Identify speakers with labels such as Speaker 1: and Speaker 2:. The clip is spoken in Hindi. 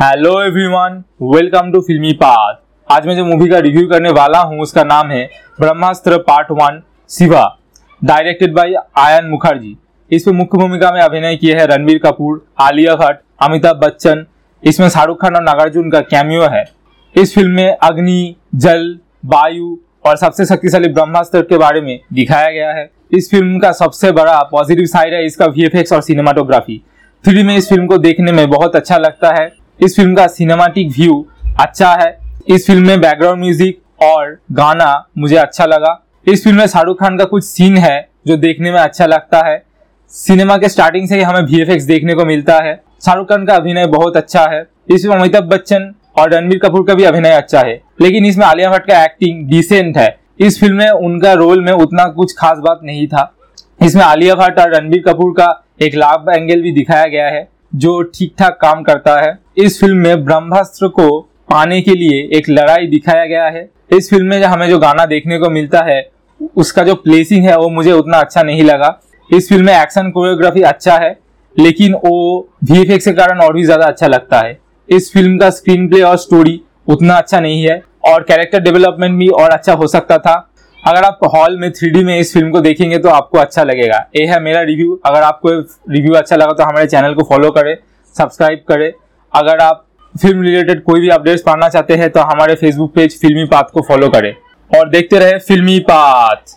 Speaker 1: Hello everyone welcome to Filmy Path आज मैं जो मूवी का रिव्यू करने वाला हूँ, उसका नाम है Brahmastra part one Shiva directed by Ayan Mukerji इसमें मुख्य भूमिका में अभिनय किए हैं रणबीर कपूर, आलिया भट्ट, अमिताभ बच्चन। इसमें शाहरुख खान और नागार्जुन का कैमियो है। इस फ़िल्म में अग्नि, जल, वायु और सबसे शक्तिशाली ब्रह्मास्त्र के बारे में दिखाया गया है। इस फ़िल्म का सबसे बड़ा पॉजिटिव साइड है इसका वीएफएक्स और सिनेमाटोग्राफी थ्री में इस फ़िल्म को देखने में बहुत अच्छा लगता है। इस फ़िल्म का सिनेमाटिक व्यू अच्छा है। इस फ़िल्म में बैकग्राउंड म्यूज़िक और गाना मुझे अच्छा लगा। इस फ़िल्म में शाहरुख खान का कुछ सीन है जो देखने में अच्छा लगता है। सिनेमा के स्टार्टिंग से ही हमें वी देखने को मिलता है। शाहरुख खान का अभिनय बहुत अच्छा है। इसमें अमिताभ बच्चन और रणबीर कपूर का भी अभिनय अच्छा है। लेकिन इसमें आलिया भट्ट का एक्टिंग डिसेंट है। इस फ़िल्म में उनका रोल में उतना कुछ खास बात नहीं था। इसमें आलिया भट्ट और रणबीर कपूर का एक लाभ एंगल भी दिखाया गया है। जो ठीक ठाक काम करता है। इस फ़िल्म में ब्रह्मास्त्र को पाने के लिए एक लड़ाई दिखाया गया है। इस फ़िल्म में हमें जो गाना देखने को मिलता है, उसका जो प्लेसिंग है, वो मुझे उतना अच्छा नहीं लगा। इस फ़िल्म में एक्शन कोरियोग्राफी अच्छा है, लेकिन वो वी के कारण और भी ज़्यादा अच्छा लगता है। इस फ़िल्म का स्क्रीन प्ले और स्टोरी उतना अच्छा नहीं है, और कैरेक्टर डेवलपमेंट भी और अच्छा हो सकता था। अगर आप हॉल में थ्री में इस फ़िल्म को देखेंगे तो आपको अच्छा लगेगा। ये है मेरा रिव्यू। अगर आपको रिव्यू अच्छा लगा तो हमारे चैनल को फॉलो करें, सब्सक्राइब करें। अगर आप फ़िल्म रिलेटेड कोई भी अपडेट्स पाना चाहते हैं तो हमारे फेसबुक पेज फिल्मी पाथ को फॉलो करें। और देखते रहे फिल्मी पाथ